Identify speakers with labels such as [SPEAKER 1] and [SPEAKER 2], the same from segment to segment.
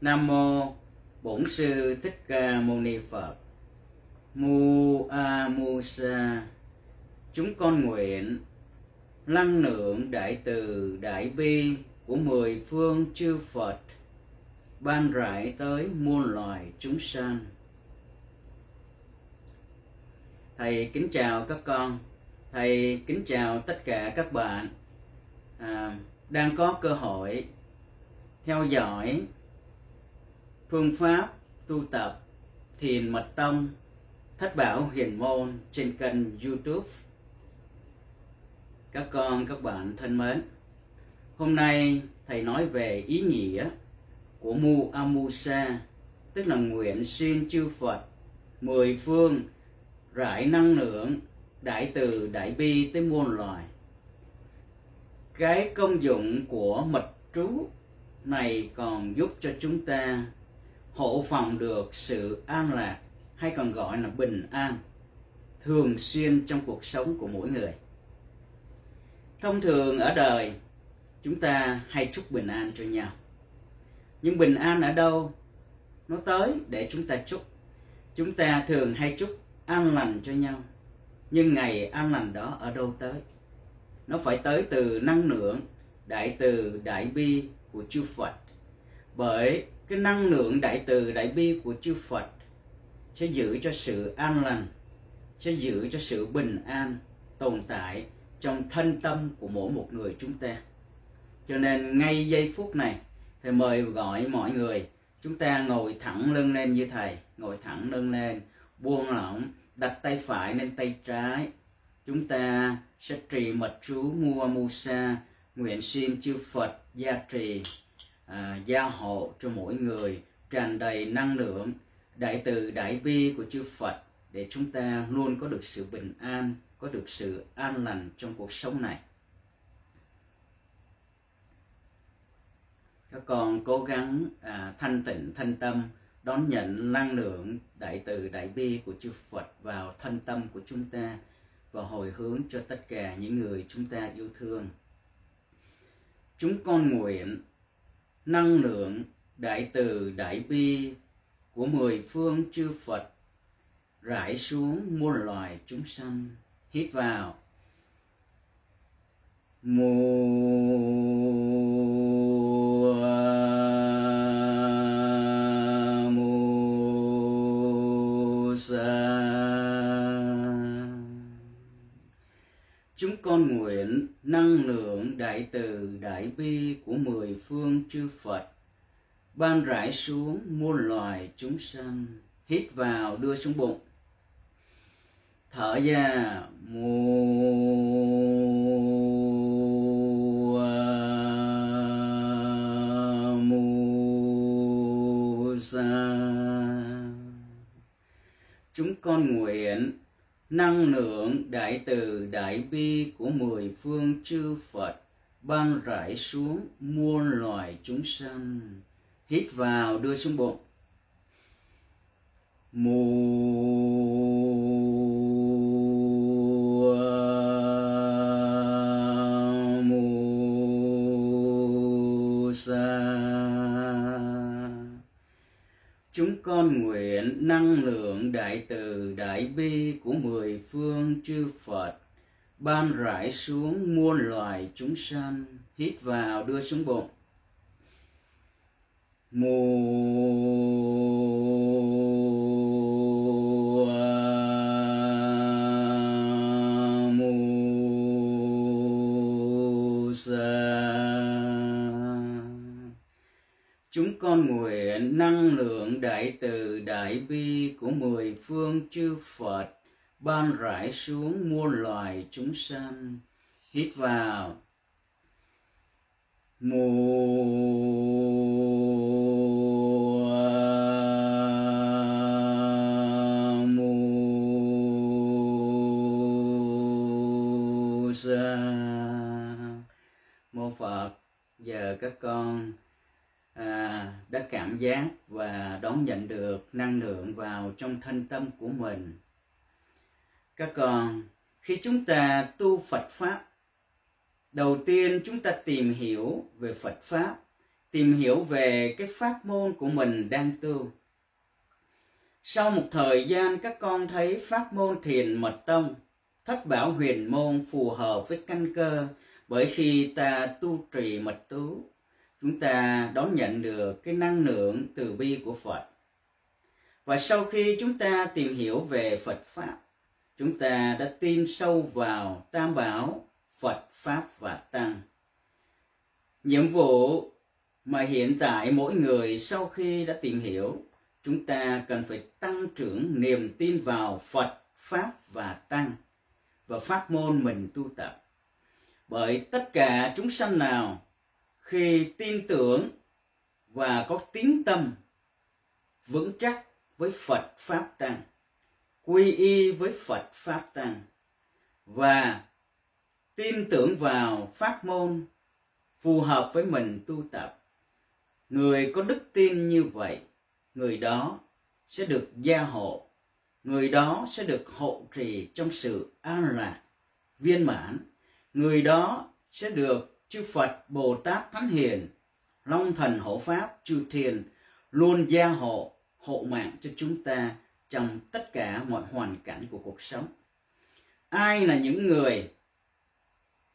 [SPEAKER 1] Nam mô Bổn sư Thích Ca Mâu Ni Phật. Mu a mu sa. Chúng con nguyện lăng lượng đại từ đại bi của mười phương chư Phật ban rải tới muôn loài chúng sanh. Thầy kính chào các con, thầy kính chào tất cả các bạn à, đang có cơ hội theo dõi phương pháp tu tập thiền mật tông, thất bảo hiền môn trên kênh youtube. Các con, các bạn thân mến, hôm nay thầy nói về ý nghĩa của mu amusa, tức là nguyện xin chư phật mười phương rải năng lượng đại từ đại bi tới muôn loài. Cái công dụng của mật trú này còn giúp cho chúng ta hộ phòng được sự an lạc, hay còn gọi là bình an, thường xuyên trong cuộc sống của mỗi người. Thông thường ở đời, chúng ta hay chúc bình an cho nhau. Nhưng bình an ở đâu? Nó tới để chúng ta chúc. Chúng ta thường hay chúc an lành cho nhau. Nhưng ngày an lành đó ở đâu tới? Nó phải tới từ năng lượng đại từ đại bi của chư Phật. Bởi cái năng lượng đại từ, đại bi của chư Phật sẽ giữ cho sự an lành, sẽ giữ cho sự bình an tồn tại trong thân tâm của mỗi một người chúng ta. Cho nên ngay giây phút này, thầy mời gọi mọi người, chúng ta ngồi thẳng lưng lên như thầy, ngồi thẳng lưng lên, buông lỏng, đặt tay phải lên tay trái. Chúng ta sẽ trì mật chú mua musa nguyện xin chư phật gia trì à, gia hộ cho mỗi người tràn đầy năng lượng đại từ đại bi của chư phật để chúng ta luôn có được sự bình an có được sự an lành trong cuộc sống này các con cố gắng à, thanh tịnh thanh tâm đón nhận năng lượng đại từ đại bi của chư Phật vào thân tâm của chúng ta và hồi hướng cho tất cả những người chúng ta yêu thương. Chúng con nguyện năng lượng đại từ đại bi của mười phương chư Phật rải xuống muôn loài chúng sanh. Hít vào. Mùa chúng con nguyện năng lượng đại từ đại bi của mười phương chư Phật, ban rải xuống muôn loài chúng sanh, hít vào đưa xuống bụng. Thở ra mùa năng lượng đại từ đại bi của mười phương chư Phật ban rải xuống muôn loài chúng sanh. Hít vào, đưa xuống bụng. Mùa con nguyện năng lượng đại từ đại bi của mười phương chư Phật, ban rải xuống muôn loài chúng sanh, hít vào đưa xuống bụng. Mùa chúng con nguyện năng lượng đại từ đại bi của mười phương chư Phật ban rải xuống muôn loài chúng sanh. Hít vào. Mùa. Mùa. Mô Phật. Giờ các con à, đã cảm giác và đón nhận được năng lượng vào trong thân tâm của mình các con khi chúng ta tu phật pháp đầu tiên chúng ta tìm hiểu về phật pháp tìm hiểu về cái pháp môn của mình đang tu. Sau một thời gian các con thấy pháp môn thiền mật tông, thất bảo huyền môn phù hợp với căn cơ bởi khi ta tu trì mật tú, chúng ta đón nhận được cái năng lượng từ bi của Phật. Và sau khi chúng ta tìm hiểu về Phật Pháp, chúng ta đã tin sâu vào Tam Bảo, Phật, Pháp và Tăng. Nhiệm vụ mà hiện tại mỗi người sau khi đã tìm hiểu, chúng ta cần phải tăng trưởng niềm tin vào Phật, Pháp và Tăng và pháp môn mình tu tập. Bởi tất cả chúng sanh nào khi tin tưởng và có tín tâm vững chắc với Phật Pháp Tăng, quy y với Phật Pháp Tăng và tin tưởng vào pháp môn phù hợp với mình tu tập. Người có đức tin như vậy, người đó sẽ được gia hộ, người đó sẽ được hộ trì trong sự an lạc, viên mãn, người đó sẽ được chư Phật, Bồ Tát, Thánh Hiền, Long Thần Hộ Pháp, chư Thiên luôn gia hộ, hộ mạng cho chúng ta trong tất cả mọi hoàn cảnh của cuộc sống. Ai là những người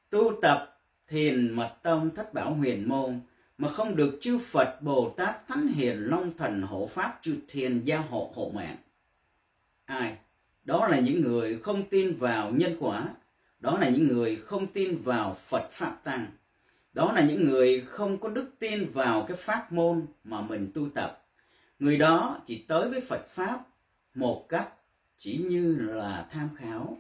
[SPEAKER 1] tu tập thiền mật tông thất bảo huyền môn mà không được chư Phật, Bồ Tát, Thánh Hiền, Long Thần, Hộ Pháp, chư Thiên gia hộ hộ mạng. Ai? Đó là những người không tin vào nhân quả, đó là những người không tin vào Phật Pháp Tăng, đó là những người không có đức tin vào cái pháp môn mà mình tu tập. Người đó chỉ tới với Phật Pháp một cách chỉ như là tham khảo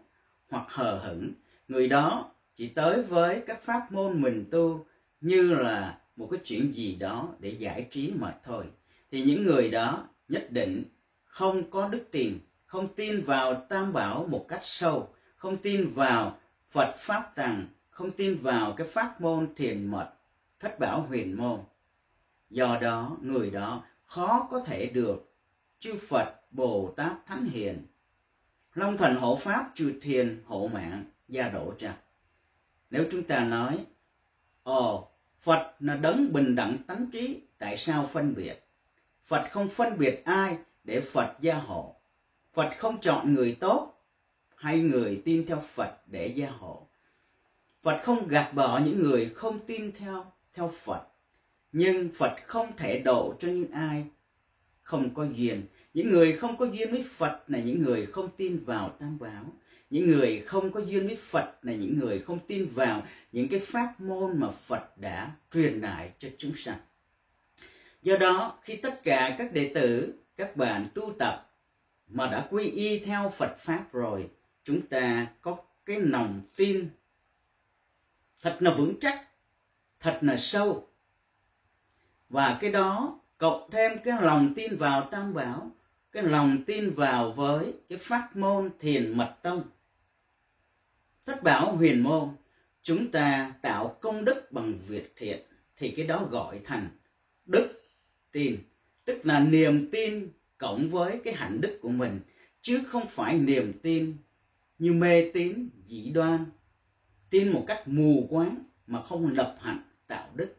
[SPEAKER 1] hoặc hờ hững. Người đó chỉ tới với các pháp môn mình tu như là một cái chuyện gì đó để giải trí mà thôi thì những người đó nhất định không có đức tin, không tin vào tam bảo một cách sâu, không tin vào phật pháp rằng không tin vào cái pháp môn thiền mật thất bảo huyền môn do đó người đó khó có thể được chư phật bồ tát thánh hiền long thần hộ pháp trừ thiền hộ mạng gia đổ cha nếu chúng ta nói ồ Phật là đấng bình đẳng tánh trí, tại sao phân biệt? Phật không phân biệt ai để Phật gia hộ. Phật không chọn người tốt hay người tin theo Phật để gia hộ. Phật không gạt bỏ những người không tin theo theo Phật. Nhưng Phật không thể độ cho những ai không có duyên. Những người không có duyên với Phật là những người không tin vào Tam Bảo những người không có duyên với Phật là những người không tin vào những cái pháp môn mà Phật đã truyền lại cho chúng sanh. Do đó, khi tất cả các đệ tử, các bạn tu tập mà đã quy y theo Phật Pháp rồi, chúng ta có cái lòng tin thật là vững chắc, thật là sâu. Và cái đó cộng thêm cái lòng tin vào Tam Bảo, cái lòng tin vào với cái pháp môn thiền mật tông. Thất bảo huyền môn chúng ta tạo công đức bằng việc thiện thì cái đó gọi thành đức tin. Tức là niềm tin cộng với cái hạnh đức của mình chứ không phải niềm tin như mê tín dị đoan tin một cách mù quáng mà không lập hạnh tạo đức.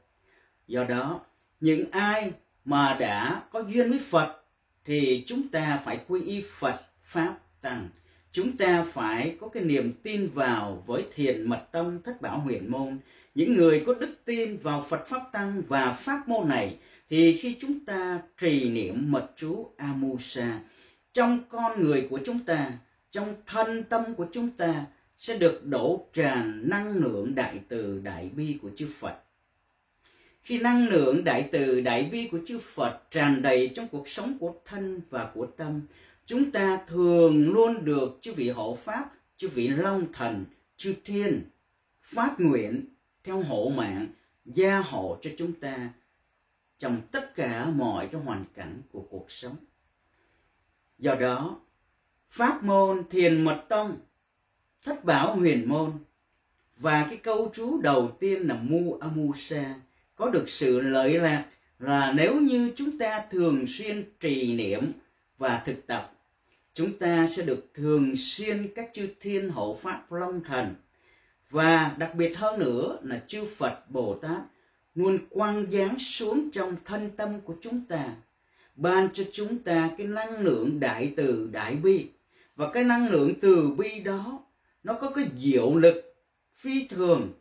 [SPEAKER 1] Do đó, những ai mà đã có duyên với phật thì chúng ta phải quy y phật pháp tăng. Chúng ta phải có cái niềm tin vào với thiền mật tông thất bảo huyền môn. Những người có đức tin vào phật pháp tăng và pháp môn này thì khi chúng ta trì niệm mật chú amusa trong con người của chúng ta, trong thân tâm của chúng ta sẽ được đổ tràn năng lượng đại từ đại bi của chư phật. Khi năng lượng đại từ đại bi của chư phật tràn đầy trong cuộc sống của thân và của tâm, chúng ta thường luôn được chư vị hộ pháp, chư vị long thần, chư thiên phát nguyện theo hộ mạng gia hộ cho chúng ta trong tất cả mọi cái hoàn cảnh của cuộc sống. Do đó, pháp môn thiền mật tông thất bảo huyền môn. Và cái câu chú đầu tiên là mu amusa có được sự lợi lạc là nếu như chúng ta thường xuyên trì niệm và thực tập, chúng ta sẽ được thường xuyên các chư thiên hộ pháp long thần. Và đặc biệt hơn nữa là chư Phật Bồ Tát luôn quang giáng xuống trong thân tâm của chúng ta, ban cho chúng ta cái năng lượng đại từ đại bi. Và cái năng lượng từ bi đó nó có cái diệu lực phi thường.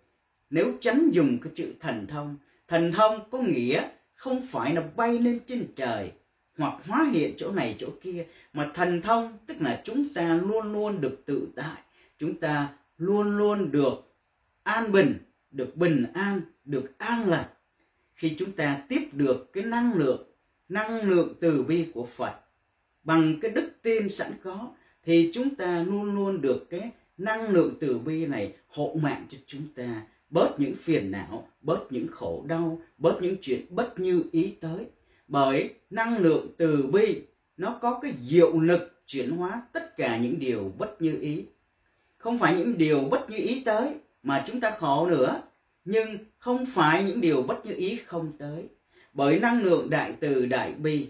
[SPEAKER 1] Nếu tránh dùng cái chữ thần thông thần thông có nghĩa không phải là bay lên trên trời hoặc hóa hiện chỗ này chỗ kia, mà thần thông tức là chúng ta luôn luôn được tự tại, chúng ta luôn luôn được an bình, được bình an, được an lạc khi chúng ta tiếp được cái năng lượng năng lượng từ bi của phật, bằng cái đức tin sẵn có, thì chúng ta luôn luôn được cái năng lượng từ bi này hộ mạng cho chúng ta. Bớt những phiền não, bớt những khổ đau, bớt những chuyện bất như ý tới. Bởi năng lượng từ bi, nó có cái diệu lực chuyển hóa tất cả những điều bất như ý. Không phải những điều bất như ý tới mà chúng ta khổ nữa, nhưng không phải những điều bất như ý không tới. Bởi năng lượng đại từ đại bi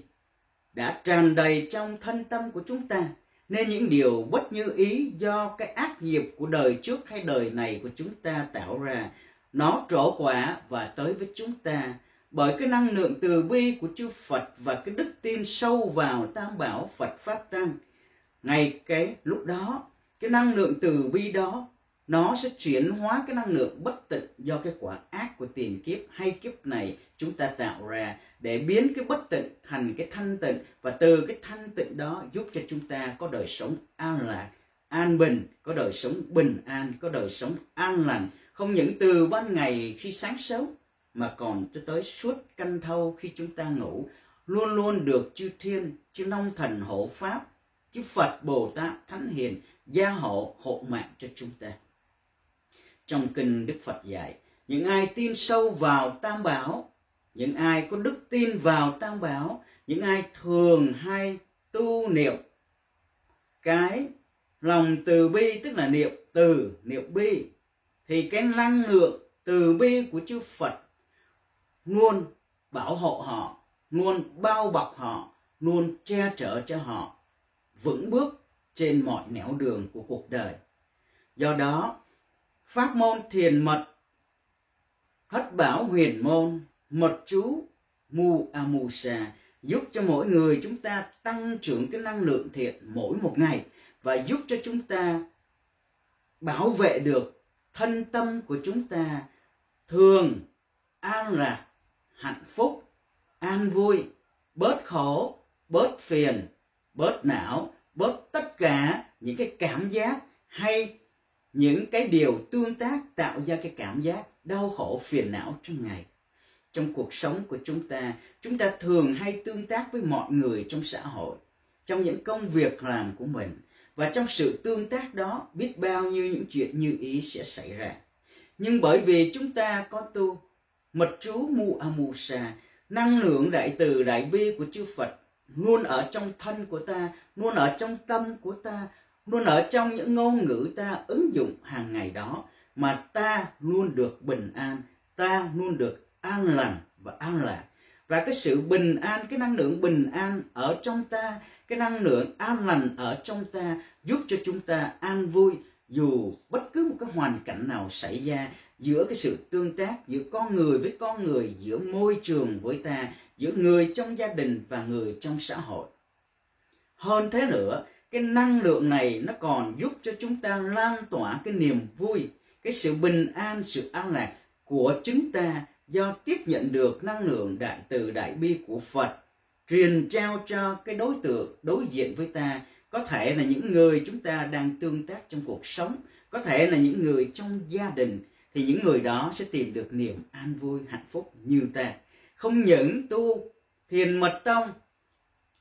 [SPEAKER 1] đã tràn đầy trong thân tâm của chúng ta nên những điều bất như ý do cái ác nghiệp của đời trước hay đời này của chúng ta tạo ra nó trổ quả và tới với chúng ta bởi cái năng lượng từ bi của chư Phật và cái đức tin sâu vào tam bảo Phật Pháp Tăng. Ngay cái lúc đó, cái năng lượng từ bi đó nó sẽ chuyển hóa cái năng lượng bất tịnh do cái quả ác của tiền kiếp hay kiếp này chúng ta tạo ra để biến cái bất tịnh thành cái thanh tịnh. Và từ cái thanh tịnh đó giúp cho chúng ta có đời sống an lạc, an bình, có đời sống bình an, có đời sống an lành. Không những từ ban ngày khi sáng sớm, mà còn cho tới suốt canh thâu khi chúng ta ngủ. Luôn luôn được chư thiên, chư long thần hộ pháp, chư phật bồ tát thánh hiền gia hộ hộ mạng cho chúng ta trong kinh đức phật dạy những ai tin sâu vào tam bảo những ai có đức tin vào tam bảo những ai thường hay tu niệm cái lòng từ bi tức là niệm từ niệm bi thì cái năng lượng từ bi của chư Phật luôn bảo hộ họ, luôn bao bọc họ, luôn che chở cho họ vững bước trên mọi nẻo đường của cuộc đời. Do đó, pháp môn thiền mật, hất bảo huyền môn, mật chú, mu amusa giúp cho mỗi người chúng ta tăng trưởng cái năng lượng thiện mỗi một ngày và giúp cho chúng ta bảo vệ được thân tâm của chúng ta thường an lạc hạnh phúc an vui bớt khổ bớt phiền bớt não bớt tất cả những cái cảm giác hay những cái điều tương tác tạo ra cái cảm giác đau khổ phiền não trong ngày. Trong cuộc sống của chúng ta chúng ta thường hay tương tác với mọi người trong xã hội, trong những công việc làm của mình. Và trong sự tương tác đó, biết bao nhiêu những chuyện như ý sẽ xảy ra. Nhưng bởi vì chúng ta có tu, mật chú mu amusa năng lượng đại từ đại bi của chư phật luôn ở trong thân của ta, luôn ở trong tâm của ta luôn ở trong những ngôn ngữ ta ứng dụng hàng ngày đó, mà ta luôn được bình an, ta luôn được an lành và an lạc. Và cái sự bình an, cái năng lượng bình an ở trong ta, cái năng lượng an lành ở trong ta giúp cho chúng ta an vui dù bất cứ một cái hoàn cảnh nào xảy ra giữa cái sự tương tác giữa con người với con người, giữa môi trường với ta, giữa người trong gia đình và người trong xã hội. Hơn thế nữa cái năng lượng này nó còn giúp cho chúng ta lan tỏa cái niềm vui, cái sự bình an, sự an lạc của chúng ta do tiếp nhận được năng lượng đại từ đại bi của phật, truyền trao cho cái đối tượng, đối diện với ta. Có thể là những người chúng ta đang tương tác trong cuộc sống, có thể là những người trong gia đình, thì những người đó sẽ tìm được niềm an vui, hạnh phúc như ta. Không những tu thiền mật tông,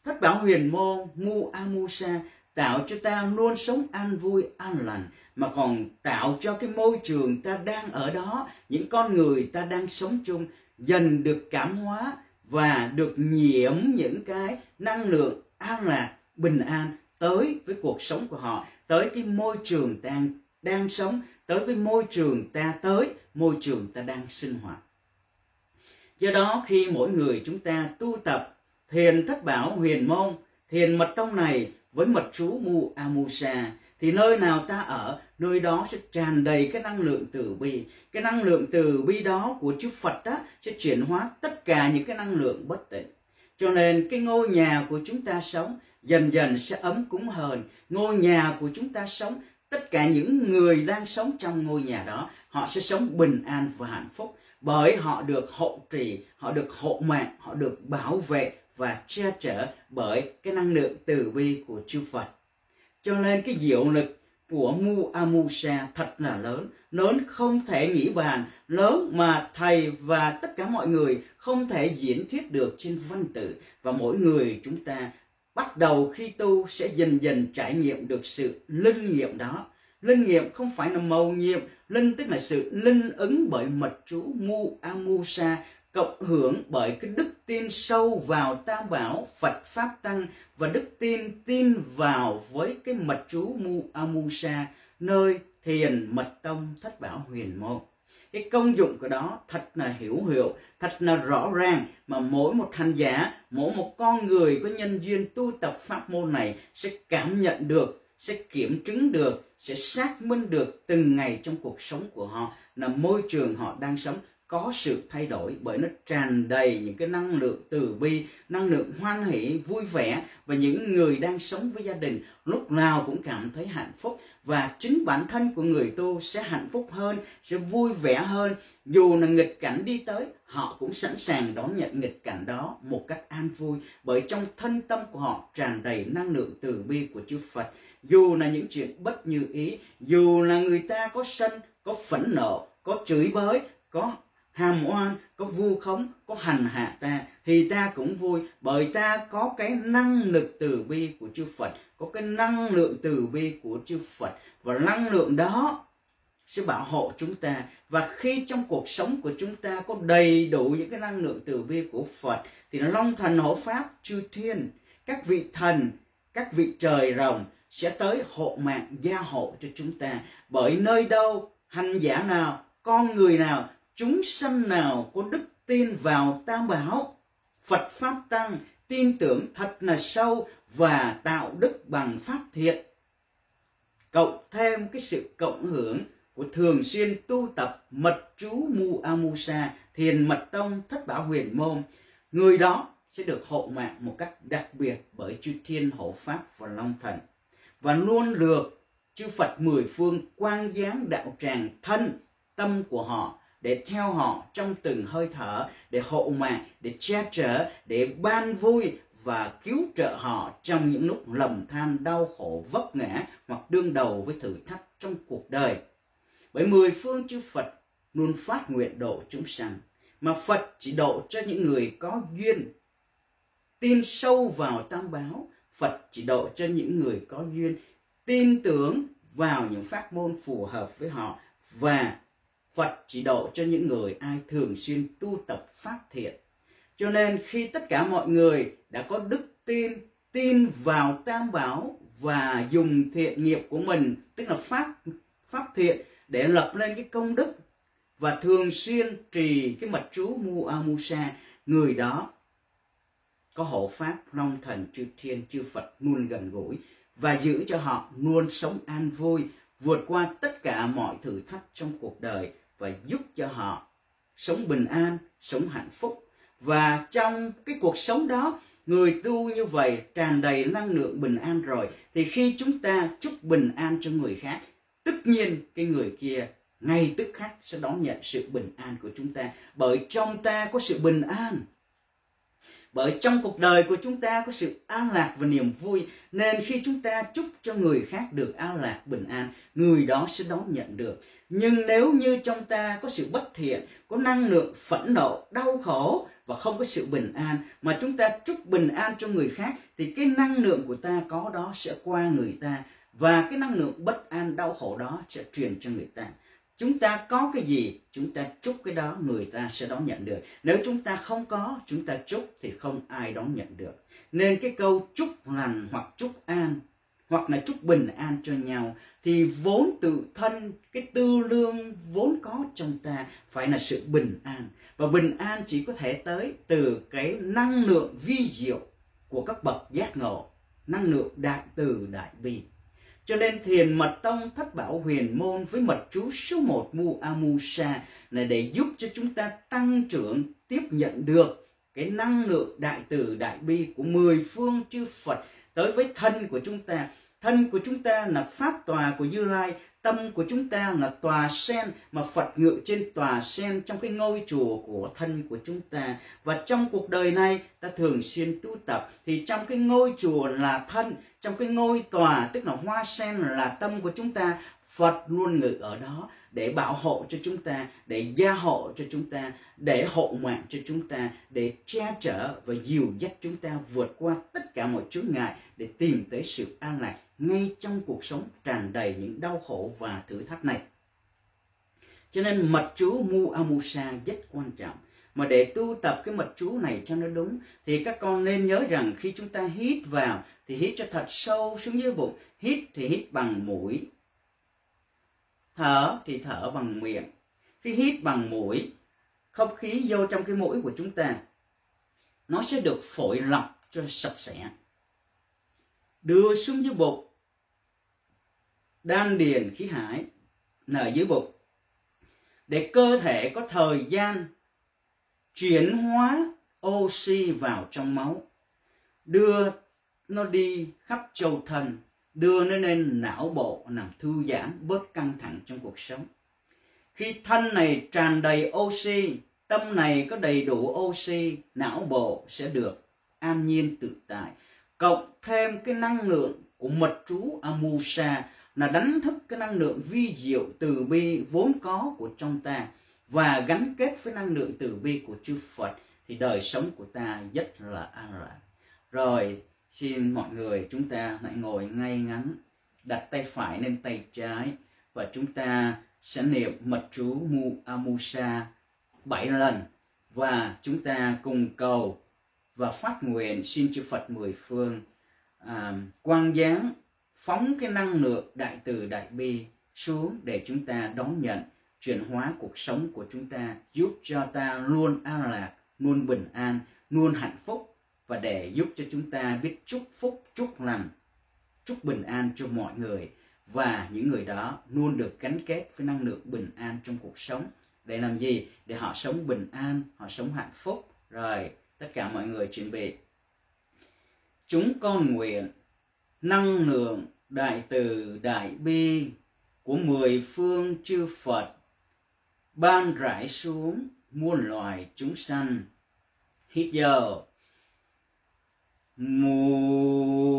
[SPEAKER 1] thất bảo huyền môn, mu amusa tạo cho ta luôn sống an vui, an lành, mà còn tạo cho cái môi trường ta đang ở đó, những con người ta đang sống chung dần được cảm hóa và được nhiễm những cái năng lượng an lạc, bình an tới với cuộc sống của họ, tới cái môi trường đang đang sống, tới với môi trường ta tới, môi trường ta đang sinh hoạt. Do đó, khi mỗi người chúng ta tu tập thiền thất bảo huyền môn, thiền mật tông này với mật chú mu amusa thì nơi nào ta ở, nơi đó sẽ tràn đầy cái năng lượng từ bi. Cái năng lượng từ bi đó của chư Phật đó sẽ chuyển hóa tất cả những cái năng lượng bất tịnh. Cho nên cái ngôi nhà của chúng ta sống dần dần sẽ ấm cúng hơn. Ngôi nhà của chúng ta sống, tất cả những người đang sống trong ngôi nhà đó, họ sẽ sống bình an và hạnh phúc. Bởi họ được hộ trì, họ được hộ mạng, họ được bảo vệ và che chở bởi cái năng lượng từ bi của chư Phật. Cho nên cái diệu lực của Mu Amusa thật là lớn. Lớn không thể nghĩ bàn, lớn mà thầy và tất cả mọi người không thể diễn thuyết được trên văn tự. Và mỗi người chúng ta bắt đầu khi tu sẽ dần dần trải nghiệm được sự linh nghiệm đó. Linh nghiệm không phải là màu nhiệm linh tức là sự linh ứng bởi mật chú mu amusa cộng hưởng bởi cái đức tin sâu vào tam bảo Phật pháp tăng và đức tin tin vào với cái mật chú mu amusa nơi thiền mật tông thất bảo huyền môn. Cái công dụng của đó thật là hiểu hiệu, thật là rõ ràng mà mỗi một hành giả, mỗi một con người có nhân duyên tu tập pháp môn này sẽ cảm nhận được, sẽ kiểm chứng được, sẽ xác minh được từng ngày trong cuộc sống của họ, là môi trường họ đang sống có sự thay đổi bởi nó tràn đầy những cái năng lượng từ bi, năng lượng hoan hỷ, vui vẻ và những người đang sống với gia đình. Lúc nào cũng cảm thấy hạnh phúc và chính bản thân của người tu sẽ hạnh phúc hơn, sẽ vui vẻ hơn. Dù là nghịch cảnh đi tới họ cũng sẵn sàng đón nhận nghịch cảnh đó một cách an vui bởi trong thân tâm của họ tràn đầy năng lượng từ bi của chư Phật. Dù là những chuyện bất như ý dù là người ta có sân có phẫn nộ có chửi bới có hàm oan, có vu khống, có hành hạ ta, thì ta cũng vui. Bởi ta có cái năng lực từ bi của chư Phật, có cái năng lượng từ bi của chư Phật. Và năng lượng đó sẽ bảo hộ chúng ta. Và khi trong cuộc sống của chúng ta có đầy đủ những cái năng lượng từ bi của Phật, thì nó long thần hộ pháp chư thiên, các vị thần, các vị trời rồng sẽ tới hộ mạng gia hộ cho chúng ta. Bởi nơi đâu, hành giả nào, con người nào chúng sanh nào có đức tin vào tam bảo, phật pháp tăng, tin tưởng thật là sâu và tạo đức bằng pháp thiện. Cộng thêm cái sự cộng hưởng của thường xuyên tu tập mật chú mu amusa thiền mật tông, thất bảo huyền môn, người đó sẽ được hộ mạng một cách đặc biệt bởi chư thiên hộ pháp và long thần. Và luôn được chư Phật mười phương quang giáng đạo tràng thân tâm của họ để theo họ trong từng hơi thở, để hộ mạng để che chở, để ban vui và cứu trợ họ trong những lúc lầm than đau khổ vấp ngã hoặc đương đầu với thử thách trong cuộc đời. Bởi mười phương chư Phật luôn phát nguyện độ chúng sanh, mà Phật chỉ độ cho những người có duyên. Tin sâu vào tam báo, Phật chỉ độ cho những người có duyên, tin tưởng vào những pháp môn phù hợp với họ và Phật chỉ độ cho những người ai thường xuyên tu tập pháp thiện. Cho nên khi tất cả mọi người đã có đức tin, tin vào tam bảo và dùng thiện nghiệp của mình, tức là pháp pháp thiện để lập lên cái công đức và thường xuyên trì cái mật chú Mu Amusa, người đó có hộ pháp long thần chư thiên chư Phật luôn gần gũi và giữ cho họ luôn sống an vui vượt qua tất cả mọi thử thách trong cuộc đời và giúp cho họ sống bình an, sống hạnh phúc. Và trong cái cuộc sống đó, người tu như vậy tràn đầy năng lượng bình an rồi thì khi chúng ta chúc bình an cho người khác, tất nhiên cái người kia ngay tức khắc sẽ đón nhận sự bình an của chúng ta bởi trong ta có sự bình an bởi trong cuộc đời của chúng ta có sự an lạc và niềm vui, nên khi chúng ta chúc cho người khác được an lạc, bình an, người đó sẽ đón nhận được. Nhưng nếu như trong ta có sự bất thiện, có năng lượng phẫn nộ, đau khổ và không có sự bình an mà chúng ta chúc bình an cho người khác, thì cái năng lượng của ta có đó sẽ qua người ta và cái năng lượng bất an, đau khổ đó sẽ truyền cho người ta chúng ta có cái gì, chúng ta chúc cái đó người ta sẽ đón nhận được. Nếu chúng ta không có, chúng ta chúc thì không ai đón nhận được. Nên cái câu chúc lành hoặc chúc an, hoặc là chúc bình an cho nhau, thì vốn tự thân, cái tư lương vốn có trong ta phải là sự bình an. Và bình an chỉ có thể tới từ cái năng lượng vi diệu của các bậc giác ngộ, năng lượng đại từ đại bi cho nên thiền mật tông thất bảo huyền môn với mật chú số 1 mu amusa là để giúp cho chúng ta tăng trưởng, tiếp nhận được cái năng lượng đại từ đại bi của mười phương chư Phật tới với thân của chúng ta. Thân của chúng ta là pháp tòa của Như Lai, tâm của chúng ta là tòa sen mà Phật ngự trên tòa sen trong cái ngôi chùa của thân của chúng ta. Và trong cuộc đời này, ta thường xuyên tu tập thì trong cái ngôi chùa là thân trong cái ngôi tòa tức là hoa sen là tâm của chúng ta Phật luôn ngự ở đó để bảo hộ cho chúng ta, để gia hộ cho chúng ta, để hộ mạng cho chúng ta, để che chở và dìu dắt chúng ta vượt qua tất cả mọi chướng ngại để tìm tới sự an lạc ngay trong cuộc sống tràn đầy những đau khổ và thử thách này. Cho nên mật chú Mu Amusa rất quan trọng. Mà để tu tập cái mật chú này cho nó đúng thì các con nên nhớ rằng khi chúng ta hít vào thì hít cho thật sâu xuống dưới bụng, hít thì hít bằng mũi, thở thì thở bằng miệng. Khi hít bằng mũi, không khí vô trong cái mũi của chúng ta nó sẽ được phổi lọc cho sạch sẽ. Đưa xuống dưới bụng. Đan điền khí hải nở dưới bụng. Để cơ thể có thời gian chuyển hóa oxy vào trong máu. Đưa nó đi khắp châu thân đưa nó lên não bộ nằm thư giãn bớt căng thẳng trong cuộc sống. Khi thân này tràn đầy oxy, tâm này có đầy đủ oxy, não bộ sẽ được an nhiên tự tại. Cộng thêm cái năng lượng của mật chú Amusa là đánh thức cái năng lượng vi diệu từ bi vốn có của trong ta và gắn kết với năng lượng từ bi của chư Phật thì đời sống của ta rất là an lạc. Rồi xin mọi người chúng ta hãy ngồi ngay ngắn, đặt tay phải lên tay trái và chúng ta sẽ niệm mật chú Mu Amusa bảy lần và chúng ta cùng cầu và phát nguyện xin chư Phật mười phương à, quang giáng phóng cái năng lượng đại từ đại bi xuống để chúng ta đón nhận chuyển hóa cuộc sống của chúng ta giúp cho ta luôn an lạc, luôn bình an, luôn hạnh phúc và để giúp cho chúng ta biết chúc phúc, chúc lành, chúc bình an cho mọi người và những người đó luôn được gắn kết với năng lượng bình an trong cuộc sống. Để làm gì? Để họ sống bình an, họ sống hạnh phúc. Rồi, tất cả mọi người chuẩn bị. Chúng con nguyện năng lượng đại từ đại bi của mười phương chư Phật ban rải xuống muôn loài chúng sanh hít giờ, mùa.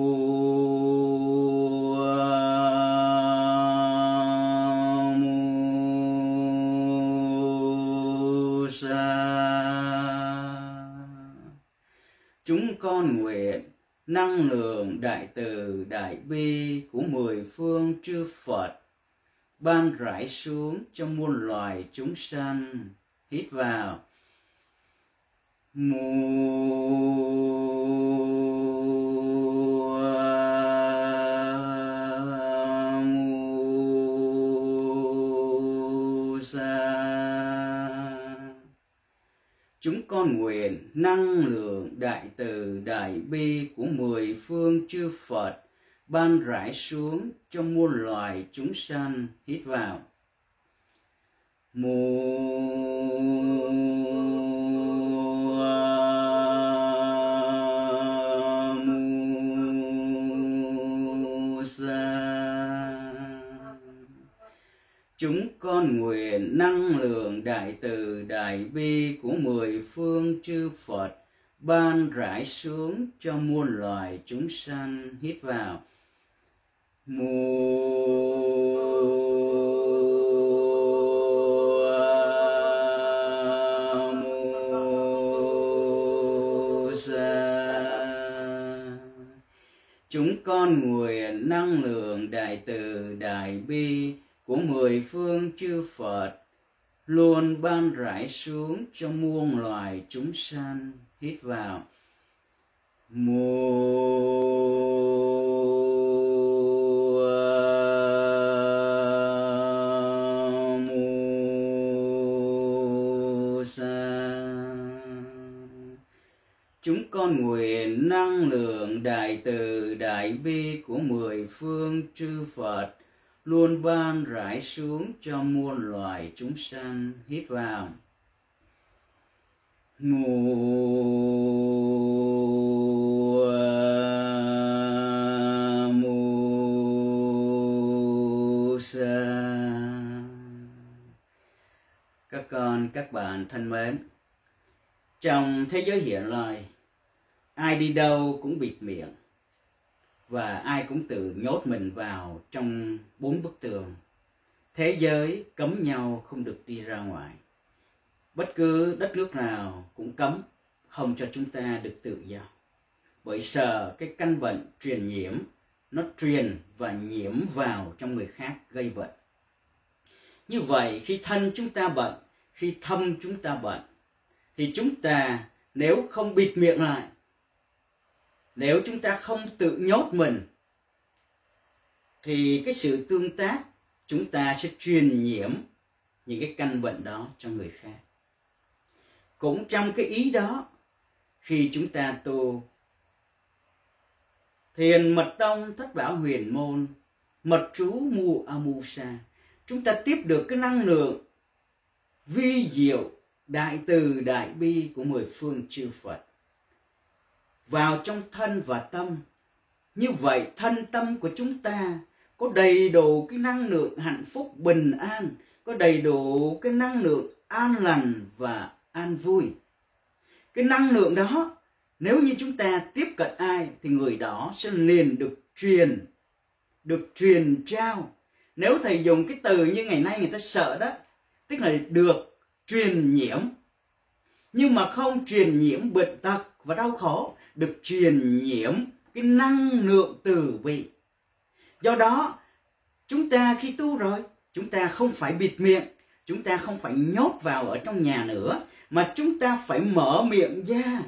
[SPEAKER 1] Chúng con nguyện năng lượng đại từ đại bi của mười phương chư Phật ban rải xuống cho muôn loài chúng sanh. Hít vào. Mùa chúng con nguyện, năng lượng đại từ, đại bi của mười phương chư Phật ban rải xuống cho muôn loài chúng sanh hít vào mùa chúng con nguyện năng lượng đại từ đại bi của mười phương chư Phật ban rải xuống cho muôn loài chúng sanh hít vào chúng con nguyện năng lượng đại từ đại bi của mười phương chư Phật, luôn ban rải xuống cho muôn loài chúng sanh. Hít vào. Mùa chúng con nguyện năng lượng đại từ đại bi của mười phương chư Phật luôn ban rải xuống cho muôn loài chúng sanh. Hít vào. Ngủ mùa sa các con, các bạn thân mến, trong thế giới hiện lại ai đi đâu cũng bịt miệng. Và ai cũng tự nhốt mình vào trong bốn bức tường. Thế giới cấm nhau không được đi ra ngoài. Bất cứ đất nước nào cũng cấm, không cho chúng ta được tự do. Bởi sợ cái căn bệnh truyền nhiễm, nó truyền và nhiễm vào trong người khác gây bệnh. Như vậy, khi thân chúng ta bệnh, khi thâm chúng ta bệnh, thì chúng ta nếu không bịt miệng lại nếu chúng ta không tự nhốt mình, thì cái sự tương tác chúng ta sẽ truyền nhiễm những cái căn bệnh đó cho người khác. Cũng trong cái ý đó, khi chúng ta tu, thiền mật tông thất bảo huyền môn, mật trú mu amusa, chúng ta tiếp được cái năng lượng vi diệu đại từ đại bi của mười phương chư Phật vào trong thân và tâm. Như vậy thân tâm của chúng ta có đầy đủ cái năng lượng hạnh phúc bình an, có đầy đủ cái năng lượng an lành và an vui. Cái năng lượng đó nếu như chúng ta tiếp cận ai thì người đó sẽ liền được truyền, được truyền trao. Nếu thầy dùng cái từ như ngày nay người ta sợ đó, tức là được truyền nhiễm nhưng mà không truyền nhiễm bệnh tật và đau khổ được truyền nhiễm cái năng lượng từ bi. Do đó, chúng ta khi tu rồi, chúng ta không phải bịt miệng, chúng ta không phải nhốt vào ở trong nhà nữa, mà chúng ta phải mở miệng ra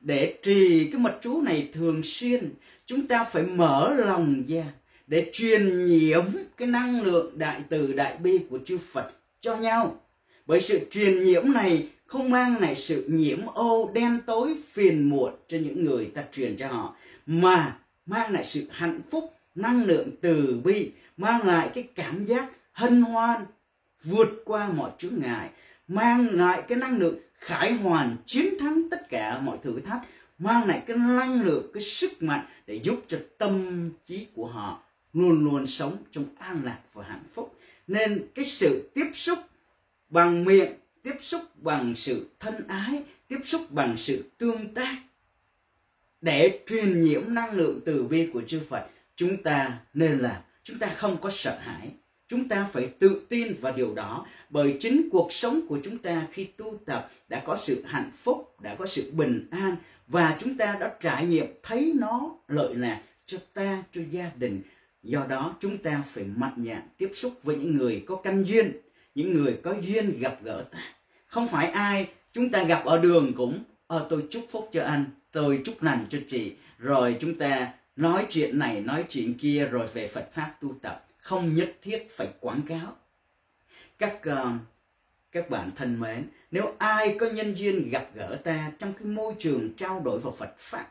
[SPEAKER 1] để trì cái mật chú này thường xuyên. Chúng ta phải mở lòng ra để truyền nhiễm cái năng lượng đại từ đại bi của chư Phật cho nhau. Bởi sự truyền nhiễm này không mang lại sự nhiễm ô, đen tối, phiền muộn cho những người ta truyền cho họ, mà mang lại sự hạnh phúc, năng lượng từ bi, mang lại cái cảm giác hân hoan, vượt qua mọi chướng ngại, mang lại cái năng lượng khải hoàn, chiến thắng tất cả mọi thử thách, mang lại cái năng lượng, cái sức mạnh để giúp cho tâm trí của họ luôn luôn sống trong an lạc và hạnh phúc. Nên cái sự tiếp xúc bằng miệng tiếp xúc bằng sự thân ái, tiếp xúc bằng sự tương tác. Để truyền nhiễm năng lượng từ bi của chư Phật, chúng ta nên làm, chúng ta không có sợ hãi. Chúng ta phải tự tin vào điều đó, bởi chính cuộc sống của chúng ta khi tu tập đã có sự hạnh phúc, đã có sự bình an, và chúng ta đã trải nghiệm thấy nó lợi lạc cho ta, cho gia đình. Do đó, chúng ta phải mạnh dạn tiếp xúc với những người có căn duyên những người có duyên gặp gỡ ta. Không phải ai chúng ta gặp ở đường cũng ờ tôi chúc phúc cho anh tôi chúc lành cho chị. Rồi chúng ta nói chuyện này nói chuyện kia rồi về Phật pháp tu tập. Không nhất thiết phải quảng cáo. Các uh, các bạn thân mến nếu ai có nhân duyên gặp gỡ ta trong cái môi trường trao đổi vào Phật pháp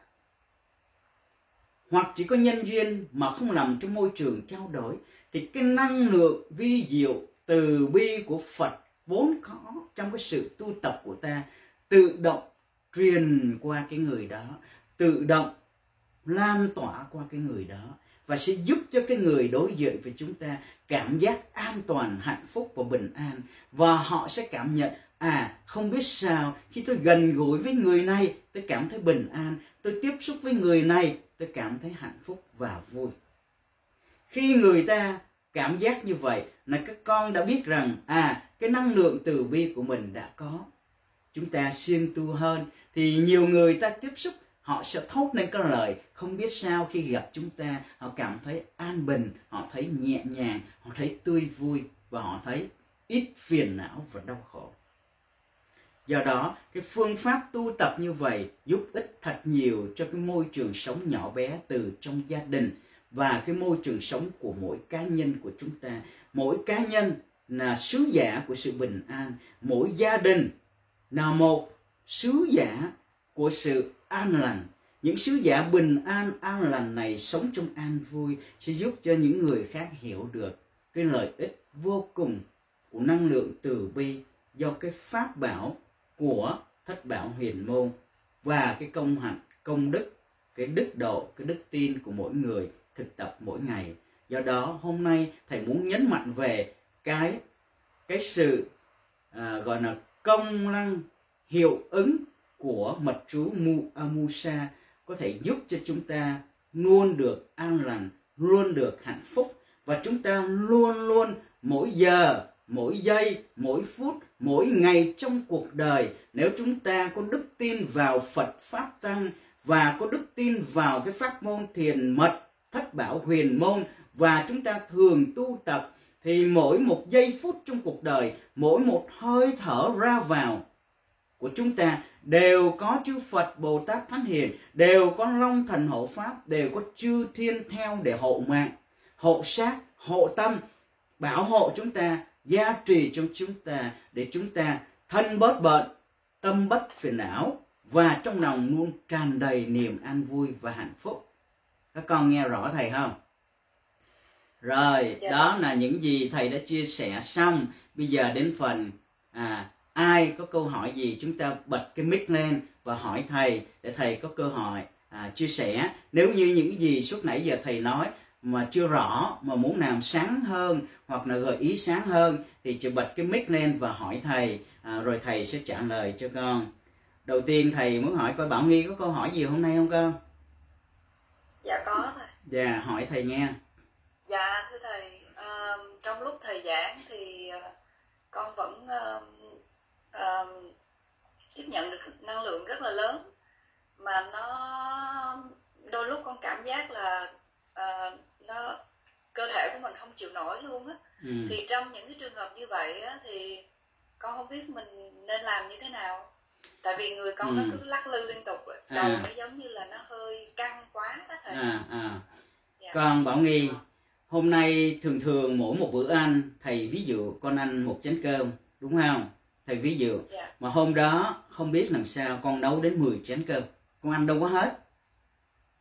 [SPEAKER 1] hoặc chỉ có nhân duyên mà không nằm trong môi trường trao đổi thì cái năng lượng vi diệu từ bi của Phật vốn có trong cái sự tu tập của ta, tự động truyền qua cái người đó, tự động lan tỏa qua cái người đó, và sẽ giúp cho cái người đối diện với chúng ta cảm giác an toàn, hạnh phúc và bình an. Và họ sẽ cảm nhận à không biết sao, khi tôi gần gũi với người này, tôi cảm thấy bình an. Tôi tiếp xúc với người này, tôi cảm thấy hạnh phúc và vui. Khi người ta cảm giác như vậy là các con đã biết rằng à cái năng lượng từ bi của mình đã có. Chúng ta siêng tu hơn thì nhiều người ta tiếp xúc, họ sẽ thốt lên cái lời. Không biết sao khi gặp chúng ta, họ cảm thấy an bình, họ thấy nhẹ nhàng, họ thấy tươi vui và họ thấy ít phiền não và đau khổ. Do đó, cái phương pháp tu tập như vậy giúp ích thật nhiều cho cái môi trường sống nhỏ bé từ trong gia đình và cái môi trường sống của mỗi cá nhân của chúng ta, mỗi cá nhân là sứ giả của sự bình an, mỗi gia đình là một sứ giả của sự an lành. Những sứ giả bình an an lành này sống trong an vui sẽ giúp cho những người khác hiểu được cái lợi ích vô cùng của năng lượng từ bi do cái pháp bảo của thất bảo huyền môn và cái công hạnh, công đức, cái đức độ, cái đức tin của mỗi người thực tập mỗi ngày. Do đó hôm nay thầy muốn nhấn mạnh về cái cái sự à, gọi là công năng hiệu ứng của mật chú Mu à, Amusa có thể giúp cho chúng ta luôn được an lành, luôn được hạnh phúc và chúng ta luôn luôn mỗi giờ, mỗi giây, mỗi phút, mỗi ngày trong cuộc đời nếu chúng ta có đức tin vào Phật pháp tăng và có đức tin vào cái pháp môn thiền mật thất bảo huyền môn và chúng ta thường tu tập thì mỗi một giây phút trong cuộc đời, mỗi một hơi thở ra vào của chúng ta đều có chư Phật Bồ Tát Thánh Hiền, đều có Long Thần Hộ Pháp, đều có chư Thiên theo để hộ mạng, hộ sát, hộ tâm, bảo hộ chúng ta, gia trì trong chúng ta để chúng ta thân bớt bệnh, tâm bất phiền não và trong lòng luôn tràn đầy niềm an vui và hạnh phúc các con nghe rõ thầy không? Rồi dạ. đó là những gì thầy đã chia sẻ xong. Bây giờ đến phần à, ai có câu hỏi gì chúng ta bật cái mic lên và hỏi thầy để thầy có cơ hội à, chia sẻ. Nếu như những gì suốt nãy giờ thầy nói mà chưa rõ mà muốn làm sáng hơn hoặc là gợi ý sáng hơn thì chỉ bật cái mic lên và hỏi thầy. À, rồi thầy sẽ trả lời cho con. Đầu tiên thầy muốn hỏi coi bảo nghi có câu hỏi gì hôm nay không con
[SPEAKER 2] dạ có thầy
[SPEAKER 1] dạ hỏi thầy nghe.
[SPEAKER 2] Dạ thưa thầy uh, trong lúc thầy giảng thì uh, con vẫn uh, uh, tiếp nhận được năng lượng rất là lớn. Mà nó đôi lúc con cảm giác là uh, nó cơ thể của mình không chịu nổi luôn á. Ừ. thì trong những cái trường hợp như vậy á, thì con không biết mình nên làm như thế nào tại vì người con ừ. nó cứ lắc lư liên tục đầu à. nó giống như là nó hơi căng quá đó thầy à à
[SPEAKER 1] dạ. con bảo nghi hôm nay thường thường mỗi một bữa ăn thầy ví dụ con ăn một chén cơm đúng không thầy ví dụ. Dạ. mà hôm đó không biết làm sao con nấu đến 10 chén cơm con ăn đâu có hết.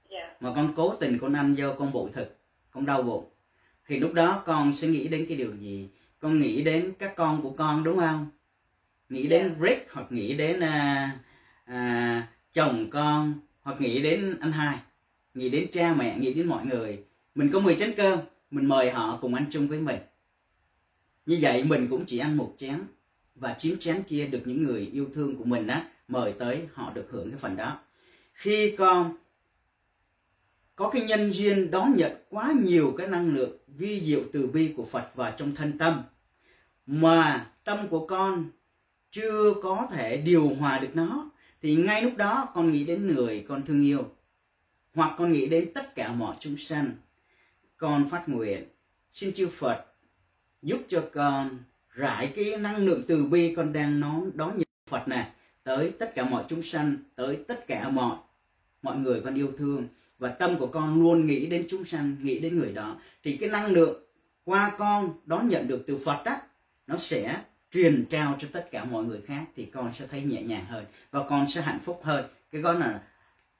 [SPEAKER 1] Dạ. mà con cố tình con ăn do con bội thực con đau bụng thì lúc đó con sẽ nghĩ đến cái điều gì con nghĩ đến các con của con đúng không nghĩ yeah. đến dạ. Rick hoặc nghĩ đến à, à, chồng con hoặc nghĩ đến anh hai nghĩ đến cha mẹ nghĩ đến mọi người mình có 10 chén cơm mình mời họ cùng ăn chung với mình như vậy mình cũng chỉ ăn một chén và chín chén kia được những người yêu thương của mình á mời tới họ được hưởng cái phần đó khi con có cái nhân duyên đón nhận quá nhiều cái năng lượng vi diệu từ bi của Phật vào trong thân tâm mà tâm của con chưa có thể điều hòa được nó, thì ngay lúc đó con nghĩ đến người con thương yêu, hoặc con nghĩ đến tất cả mọi chúng sanh. Con phát nguyện, xin chư Phật giúp cho con rải cái năng lượng từ bi con đang đón đón nhận Phật này tới tất cả mọi chúng sanh, tới tất cả mọi mọi người con yêu thương. Và tâm của con luôn nghĩ đến chúng sanh, nghĩ đến người đó. Thì cái năng lượng qua con đón nhận được từ Phật đó, nó sẽ truyền trao cho tất cả mọi người khác thì con sẽ thấy nhẹ nhàng hơn và con sẽ hạnh phúc hơn. Cái đó là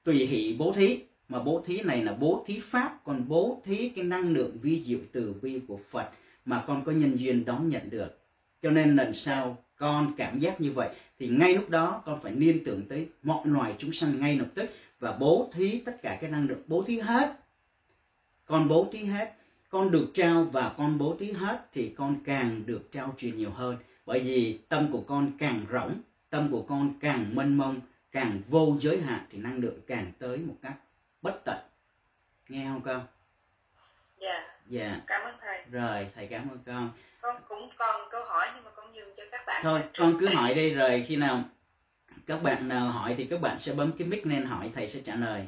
[SPEAKER 1] tùy hỷ bố thí, mà bố thí này là bố thí pháp, còn bố thí cái năng lượng vi diệu từ bi của Phật mà con có nhân duyên đón nhận được. Cho nên lần sau con cảm giác như vậy thì ngay lúc đó con phải liên tưởng tới mọi loài chúng sanh ngay lập tức và bố thí tất cả cái năng lượng, bố thí hết. Con bố thí hết, con được trao và con bố thí hết thì con càng được trao truyền nhiều hơn bởi vì tâm của con càng rỗng tâm của con càng mênh mông càng vô giới hạn thì năng lượng càng tới một cách bất tận. Nghe không con?
[SPEAKER 2] Dạ. Dạ. Cảm ơn thầy.
[SPEAKER 1] Rồi thầy cảm ơn con.
[SPEAKER 2] Con cũng còn câu hỏi nhưng mà con nhường cho các bạn.
[SPEAKER 1] Thôi con cứ hỏi đi rồi khi nào các bạn nào hỏi thì các bạn sẽ bấm cái mic nên hỏi thầy sẽ trả lời.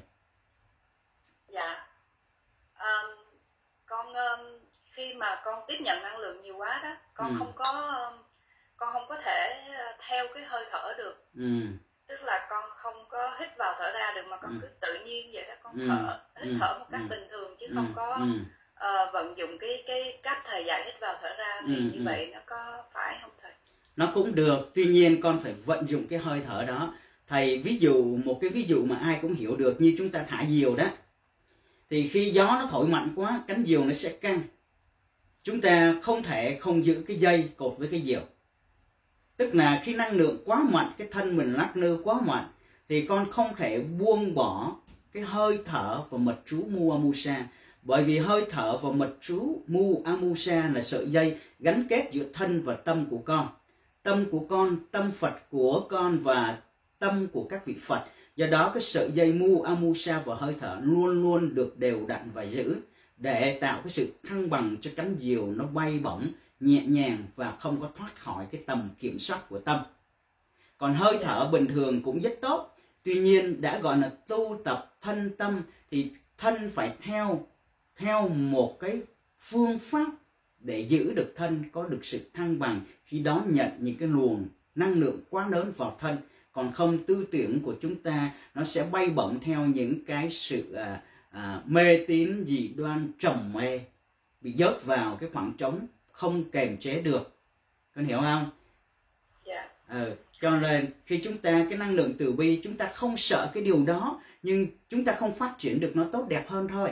[SPEAKER 2] Dạ. Um, con um, khi mà con tiếp nhận năng lượng nhiều quá đó con ừ. không có um, con không có thể ờ, theo cái hơi thở được ừ. tức là con không có hít vào thở ra được mà con ừ. cứ tự nhiên vậy đó con ừ. thở hít ừ. thở một cách ừ. bình thường chứ ừ. không có ừ. uh, vận dụng cái cái cách thầy dạy hít vào thở ra thì ừ. như ừ. vậy nó có phải không thầy
[SPEAKER 1] nó cũng được tuy nhiên con phải vận dụng cái hơi thở đó thầy ví dụ một cái ví dụ mà ai cũng hiểu được như chúng ta thả diều đó thì khi gió nó thổi mạnh quá cánh diều nó sẽ căng chúng ta không thể không giữ cái dây cột với cái diều tức là khi năng lượng quá mạnh, cái thân mình lắc lư quá mạnh, thì con không thể buông bỏ cái hơi thở và mật chú mu amusa bởi vì hơi thở và mật chú mu amusa là sợi dây gắn kết giữa thân và tâm của con. Tâm của con, tâm phật của con và tâm của các vị phật. Do đó cái sợi dây mu amusa và hơi thở luôn luôn được đều đặn và giữ để tạo cái sự thăng bằng cho cánh diều nó bay bổng nhẹ nhàng và không có thoát khỏi cái tầm kiểm soát của tâm. Còn hơi thở bình thường cũng rất tốt. Tuy nhiên đã gọi là tu tập thân tâm thì thân phải theo theo một cái phương pháp để giữ được thân có được sự thăng bằng khi đón nhận những cái luồng năng lượng quá lớn vào thân. Còn không tư tưởng của chúng ta nó sẽ bay bổng theo những cái sự à, à, mê tín dị đoan trầm mê bị dớt vào cái khoảng trống không kềm chế được. Con hiểu không?
[SPEAKER 2] Dạ.
[SPEAKER 1] Ờ, cho nên khi chúng ta cái năng lượng từ bi chúng ta không sợ cái điều đó nhưng chúng ta không phát triển được nó tốt đẹp hơn thôi.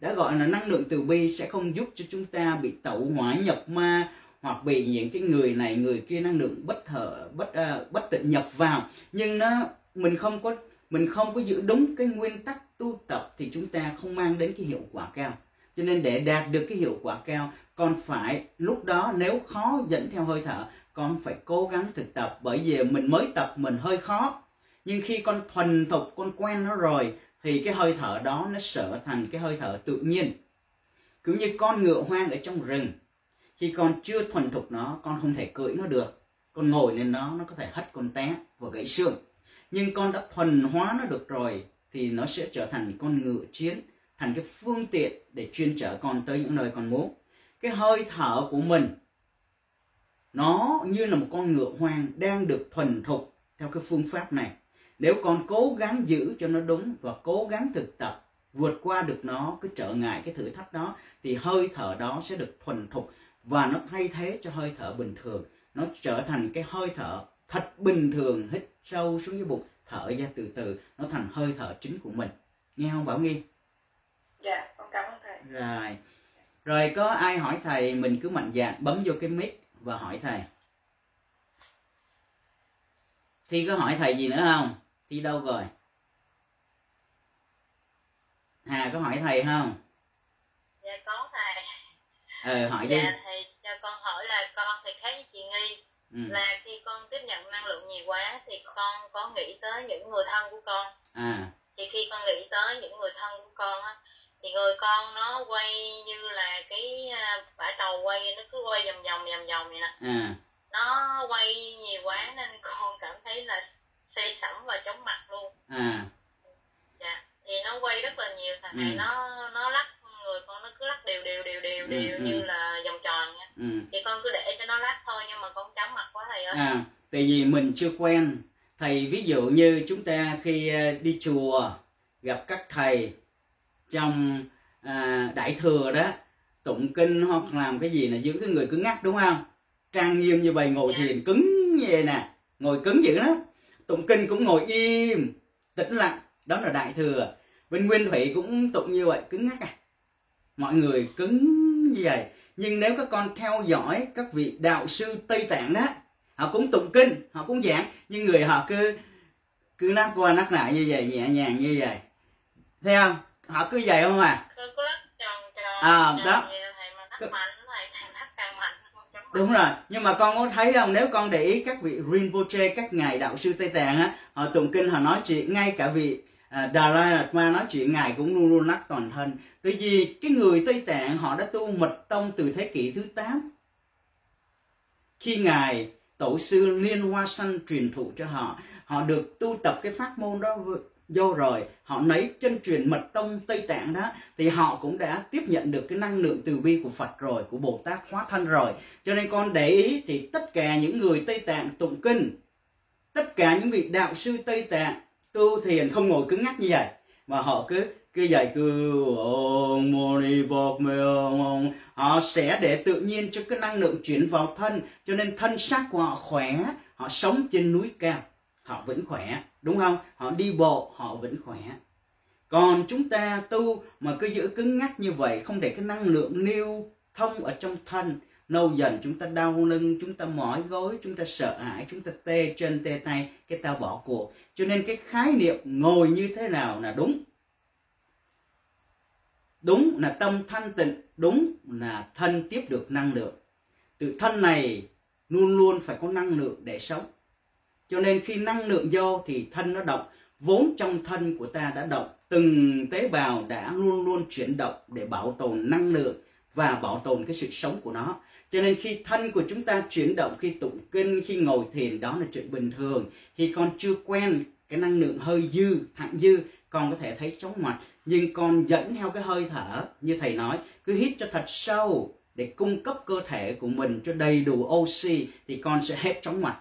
[SPEAKER 1] Đã gọi là năng lượng từ bi sẽ không giúp cho chúng ta bị tẩu hỏa nhập ma hoặc bị những cái người này người kia năng lượng bất thở bất uh, bất tịnh nhập vào. Nhưng nó mình không có mình không có giữ đúng cái nguyên tắc tu tập thì chúng ta không mang đến cái hiệu quả cao. Cho nên để đạt được cái hiệu quả cao, con phải lúc đó nếu khó dẫn theo hơi thở, con phải cố gắng thực tập. Bởi vì mình mới tập mình hơi khó. Nhưng khi con thuần thục, con quen nó rồi, thì cái hơi thở đó nó trở thành cái hơi thở tự nhiên. Cứ như con ngựa hoang ở trong rừng, khi con chưa thuần thục nó, con không thể cưỡi nó được. Con ngồi lên nó nó có thể hất con té và gãy xương. Nhưng con đã thuần hóa nó được rồi thì nó sẽ trở thành con ngựa chiến, thành cái phương tiện để chuyên chở con tới những nơi con muốn. Cái hơi thở của mình, nó như là một con ngựa hoang đang được thuần thục theo cái phương pháp này. Nếu con cố gắng giữ cho nó đúng và cố gắng thực tập, vượt qua được nó cái trở ngại cái thử thách đó, thì hơi thở đó sẽ được thuần thục và nó thay thế cho hơi thở bình thường. Nó trở thành cái hơi thở thật bình thường, hít sâu xuống dưới bụng thở ra từ từ nó thành hơi thở chính của mình. Nghe không bảo nghi?
[SPEAKER 2] Dạ con cảm ơn thầy.
[SPEAKER 1] Rồi. Rồi có ai hỏi thầy mình cứ mạnh dạn bấm vô cái mic và hỏi thầy? Thi có hỏi thầy gì nữa không? Thi đâu rồi? Hà có hỏi thầy không?
[SPEAKER 3] Dạ có thầy.
[SPEAKER 1] Ờ hỏi đi.
[SPEAKER 3] dạ thầy cho con hỏi là con thì khác với chị nghi
[SPEAKER 1] ừ.
[SPEAKER 3] là khi con tiếp nhận năng lượng nhiều quá thì con có nghĩ tới những người thân của con
[SPEAKER 1] à
[SPEAKER 3] thì khi con nghĩ tới những người thân của con á thì người con nó quay như là cái à, bả tàu quay nó cứ quay vòng vòng vòng vòng vậy nè
[SPEAKER 1] à
[SPEAKER 3] nó quay nhiều quá nên con cảm thấy là say sẩm và chóng mặt luôn
[SPEAKER 1] à
[SPEAKER 3] dạ thì nó quay rất là nhiều thằng
[SPEAKER 1] Ừ.
[SPEAKER 3] này nó nó lắc người con nó cứ lắc đều đều đều đều
[SPEAKER 1] Ừ,
[SPEAKER 3] đều
[SPEAKER 1] ừ.
[SPEAKER 3] như là vòng tròn
[SPEAKER 1] ừ.
[SPEAKER 3] Thì con cứ để cho nó lắc thôi nhưng mà con chóng mặt quá thầy ơi.
[SPEAKER 1] À tại vì mình chưa quen. Thầy ví dụ như chúng ta khi à, đi chùa gặp các thầy trong à, đại thừa đó tụng kinh hoặc làm cái gì là giữ cái người cứng ngắc đúng không? Trang nghiêm như vậy ngồi
[SPEAKER 3] Dạ.
[SPEAKER 1] thiền cứng như vậy nè ngồi cứng dữ lắm. Tụng kinh cũng ngồi im tĩnh lặng. Đó là đại thừa. Bên nguyên thủy cũng tụng như vậy cứng ngắc à. Mọi người cứng như vậy nhưng nếu các con theo dõi các vị đạo sư tây tạng đó họ cũng tụng kinh họ cũng giảng nhưng người họ cứ cứ nắc qua nắc lại như vậy nhẹ nhàng như vậy. Thấy không? Họ cứ vậy không à? À, đó. đúng rồi. Nhưng mà con có thấy không? Nếu con để ý các vị Rinpoche các ngài đạo sư Tây Tạng á họ tụng kinh họ nói chuyện ngay cả vị à, Dalai Lama nói chuyện ngài cũng luôn luôn lắc toàn thân. Tại vì cái người Tây Tạng họ đã tu mật tông từ thế kỷ thứ 8 khi ngài tổ sư Liên Hoa Sanh truyền thụ cho họ họ được tu tập cái pháp môn đó vô rồi họ lấy chân truyền mật tông Tây Tạng đó thì họ cũng đã tiếp nhận được cái năng lượng từ bi của Phật rồi của Bồ Tát hóa thân rồi. Cho nên con để ý thì tất cả những người Tây Tạng tụng kinh tất cả những vị đạo sư Tây Tạng tu thiền không ngồi cứng ngắc như vậy, mà họ cứ cứ vậy cứ ông moni bọc họ sẽ để tự nhiên cho cái năng lượng chuyển vào thân, cho nên thân xác của họ khỏe, họ sống trên núi cao, họ vẫn khỏe, đúng không? Họ đi bộ, họ vẫn khỏe. Còn chúng ta tu mà cứ giữ cứng ngắc như vậy, không để cái năng lượng lưu thông ở trong thân lâu dần chúng ta đau lưng, chúng ta mỏi gối, chúng ta sợ hãi, chúng ta tê chân, tê tay, cái ta bỏ cuộc. Cho nên cái khái niệm ngồi như thế nào là đúng? Đúng là tâm thanh tịnh, đúng là thân tiếp được năng lượng. Tự thân này luôn luôn phải có năng lượng để sống. Cho nên khi năng lượng vô thì thân nó động. Vốn trong thân của ta đã động, từng tế bào đã luôn luôn chuyển động để bảo tồn năng lượng và bảo tồn cái sự sống của nó. Cho nên khi thân của chúng ta chuyển động khi tụng kinh khi ngồi thiền đó là chuyện bình thường. Khi con chưa quen cái năng lượng hơi dư thẳng dư con có thể thấy chóng mặt. Nhưng con dẫn theo cái hơi thở như thầy nói cứ hít cho thật sâu để cung cấp cơ thể của mình cho đầy đủ oxy thì con sẽ hết chóng mặt.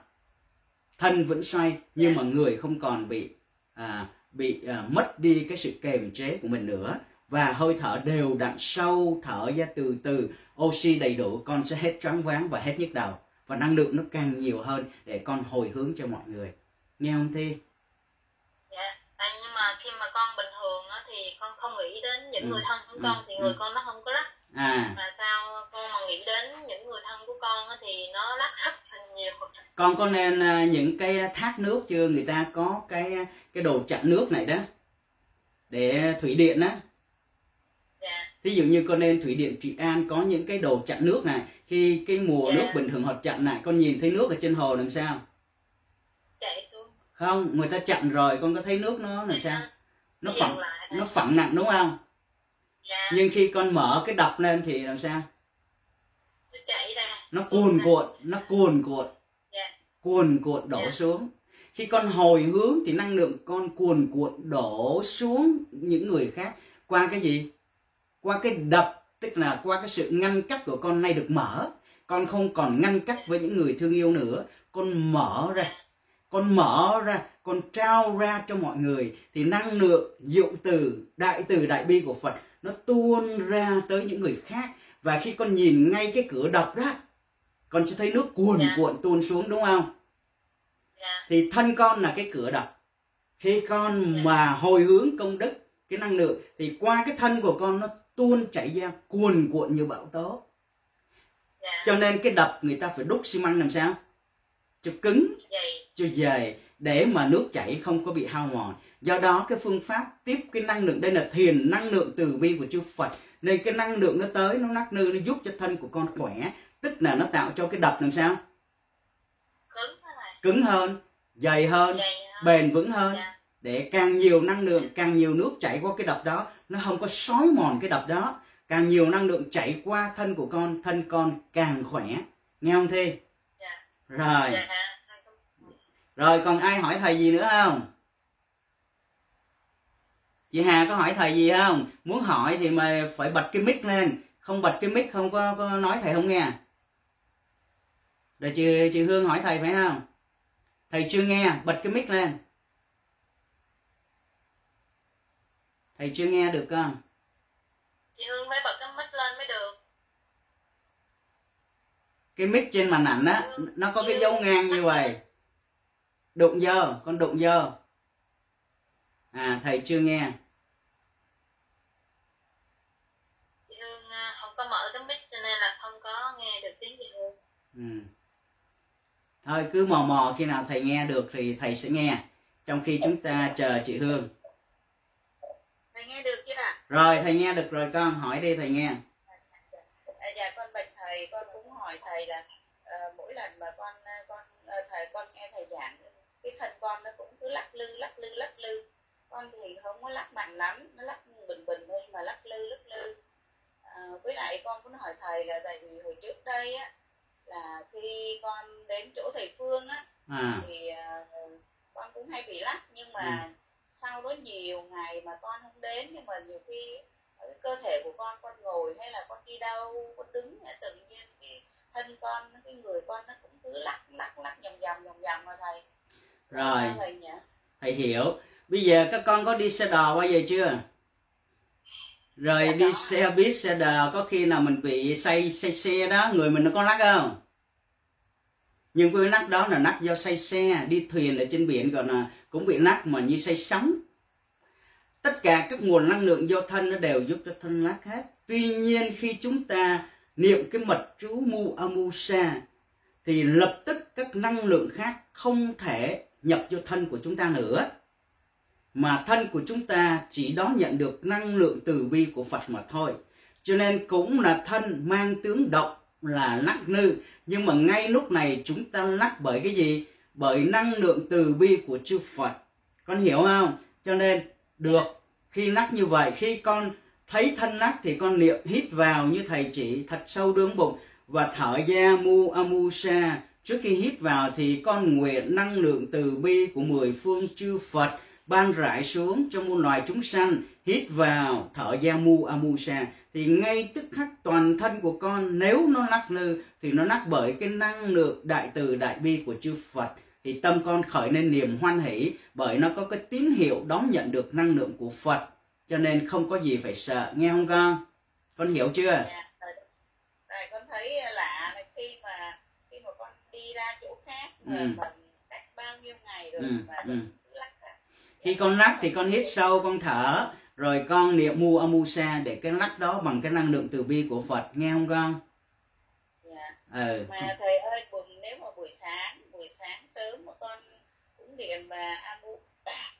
[SPEAKER 1] Thân vẫn xoay nhưng mà người không còn bị à, bị à, mất đi cái sự kềm chế của mình nữa và hơi thở đều đặn sâu thở ra từ từ. Oxy đầy đủ con sẽ hết choáng váng và hết nhức đầu. Và năng lượng nó càng nhiều hơn để con hồi hướng cho mọi người. Nghe không thi?
[SPEAKER 3] Dạ à, nhưng mà khi mà con bình thường á, thì con không nghĩ đến những ừ. người thân của con ừ. thì người ừ. con nó không có lắc. À. Mà sao con mà nghĩ đến những người thân của con á, thì nó lắc rất là nhiều.
[SPEAKER 1] Con có nên à, những cái thác nước chưa? Người ta có cái cái đồ chặn nước này đó để thủy điện á Ví dụ như con lên thủy điện Trị An có những cái đồ chặn nước này khi cái mùa yeah. Dạ. nước bình thường họ chặn lại con nhìn thấy nước ở trên hồ làm sao
[SPEAKER 3] Chạy xuống.
[SPEAKER 1] không người ta chặn rồi con có thấy nước nó làm sao nó phẳng nó phẳng nặng đúng không yeah. Dạ. nhưng khi con mở cái đập lên thì làm sao
[SPEAKER 3] nó chảy ra
[SPEAKER 1] nó cuồn cuộn nó cuồn cuộn yeah. Dạ. cuồn cuộn đổ yeah. xuống khi con hồi hướng thì năng lượng con cuồn cuộn đổ xuống những người khác qua cái gì qua cái đập tức là qua cái sự ngăn cách của con nay được mở con không còn ngăn cách với những người thương yêu nữa con mở ra con mở ra con trao ra cho mọi người thì năng lượng diệu từ đại từ đại bi của phật nó tuôn ra tới những người khác và khi con nhìn ngay cái cửa đập đó con sẽ thấy nước cuồn yeah. Dạ. cuộn tuôn xuống đúng không yeah. Dạ. thì thân con là cái cửa đập khi con yeah. Dạ. mà hồi hướng công đức cái năng lượng thì qua cái thân của con nó tuôn chảy ra cuồn cuộn như bão tố. Dạ. cho nên cái đập người ta phải đúc xi măng làm sao? Cho cứng cho dày. để mà nước chảy không có bị hao mòn. Do đó cái phương pháp tiếp cái năng lượng đây là thiền năng lượng từ bi của chư Phật. Nên cái năng lượng nó tới nó nắc nư nó giúp cho thân của con khỏe. Tức là nó tạo cho cái đập làm sao?
[SPEAKER 3] Cứng,
[SPEAKER 1] cứng hơn dày hơn, dày hơn. bền vững hơn. Yeah. Để càng nhiều năng lượng càng nhiều nước chảy qua cái đập đó nó không có sói mòn cái đập đó. Càng nhiều năng lượng chảy qua thân của con thân con càng khỏe. Nghe không thi? Dạ. rồi. Dạ. rồi còn ai hỏi thầy gì nữa không? Chị hà có hỏi thầy gì không? Muốn hỏi thì mà phải bật cái mic lên. Không bật cái mic không có, có nói thầy không nghe. Rồi chị chị hương hỏi thầy phải không? Thầy chưa nghe bật cái mic lên thầy chưa nghe được không?
[SPEAKER 3] Chị hương phải bật cái mic lên mới được.
[SPEAKER 1] Cái mic trên màn ảnh á nó có cái dấu ngang như vậy. đụng vô con đụng vô. À thầy chưa nghe.
[SPEAKER 3] Chị hương à, không có mở cái mic cho nên là không có nghe được tiếng chị hương. Ừ.
[SPEAKER 1] thôi cứ mò mò khi nào thầy nghe được thì thầy sẽ nghe. Trong khi chúng ta chờ chị hương
[SPEAKER 3] thầy nghe được chưa ạ?
[SPEAKER 1] Rồi thầy nghe được rồi con hỏi đi thầy nghe.
[SPEAKER 3] À, dạ con bạch thầy con cũng hỏi thầy là uh, mỗi lần mà con ờ, con uh, thầy con nghe thầy giảng cái thân con nó cũng cứ lắc lư lắc lư lắc lư. Con thì không có lắc mạnh lắm nó lắc bình bình thôi mà lắc lư lắc lư. À, với lại con cũng hỏi thầy là tại vì hồi trước đây á là khi con đến chỗ thầy phương á à. thì uh, con cũng hay bị lắc nhưng mà ừ sau đó nhiều ngày mà con không đến nhưng mà nhiều khi ở cái cơ thể của con con ngồi hay là con đi đâu con đứng tự nhiên cái thân con cái người con nó cũng cứ lắc lắc lắc vòng vòng vòng vòng mà thầy.
[SPEAKER 1] Rồi. thầy, thầy hiểu. Bây giờ các con có đi xe đò bao giờ chưa? Rồi đi xe buýt xe đò có khi nào mình bị say say xe đó người mình nó có lắc không nhưng cái nắc đó là nắc do say xe, đi thuyền ở trên biển còn là cũng bị nắc mà như say sóng. Tất cả các nguồn năng lượng do thân nó đều giúp cho thân nắc hết. Tuy nhiên khi chúng ta niệm cái mật chú mu amusa thì lập tức các năng lượng khác không thể nhập vô thân của chúng ta nữa. Mà thân của chúng ta chỉ đón nhận được năng lượng từ bi của Phật mà thôi. Cho nên cũng là thân mang tướng động là lắc nư nhưng mà ngay lúc này chúng ta lắc bởi cái gì? Bởi năng lượng từ bi của chư Phật. Con hiểu không? Cho nên được khi lắc như vậy, khi con thấy thân lắc thì con niệm hít vào như thầy chỉ thật sâu đương bụng và thở ra mu amusa trước khi hít vào thì con nguyện năng lượng từ bi của mười phương chư Phật ban rải xuống cho muôn loài chúng sanh. Hít vào, thở ra mu amusa thì ngay tức khắc toàn thân của con nếu nó lắc lư thì nó lắc bởi cái năng lượng đại từ đại bi của chư Phật thì tâm con khởi lên niềm hoan hỷ bởi nó có cái tín hiệu đón nhận được năng lượng của Phật cho nên không có gì phải sợ nghe không con con hiểu chưa
[SPEAKER 3] dạ, rồi, con thấy lạ là khi mà khi mà con đi ra chỗ khác ừ. mình cách bao nhiêu ngày rồi ừ. mà ừ. lắc
[SPEAKER 1] khi con lắc thì con hít sâu con thở rồi con niệm mu amusa để cái lắc đó bằng cái năng lượng từ bi của Phật nghe không con
[SPEAKER 3] dạ. ừ. mà thầy ơi nếu mà buổi sáng buổi sáng sớm mà con cũng niệm mà amu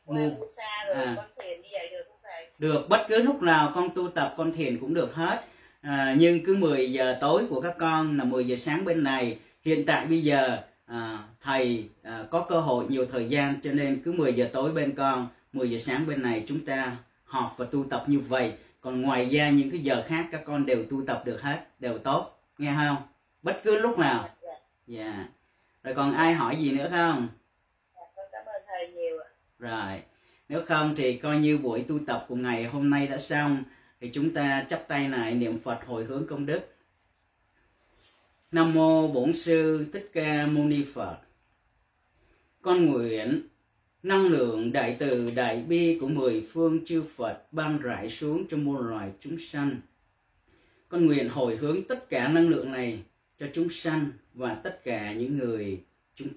[SPEAKER 3] amusa rồi à. con thiền như vậy được không thầy
[SPEAKER 1] được bất cứ lúc nào con tu tập con thiền cũng được hết à, nhưng cứ 10 giờ tối của các con là 10 giờ sáng bên này hiện tại bây giờ à, thầy à, có cơ hội nhiều thời gian cho nên cứ 10 giờ tối bên con 10 giờ sáng bên này chúng ta họp và tu tập như vậy. Còn ngoài ra những cái giờ khác các con đều tu tập được hết đều tốt. Nghe không? Bất cứ lúc nào. Dạ. Yeah. rồi còn ai hỏi gì nữa không?
[SPEAKER 3] Dạ, cảm ơn thầy nhiều
[SPEAKER 1] rồi. Nếu không thì coi như buổi tu tập của ngày hôm nay đã xong. Thì chúng ta chắp tay lại niệm phật hồi hướng công đức. Nam mô bổn sư thích ca mâu ni phật. Con nguyện năng lượng đại từ đại bi của mười phương chư Phật ban rải xuống cho muôn loài chúng sanh. Con nguyện hồi hướng tất cả năng lượng này cho chúng sanh và tất cả những người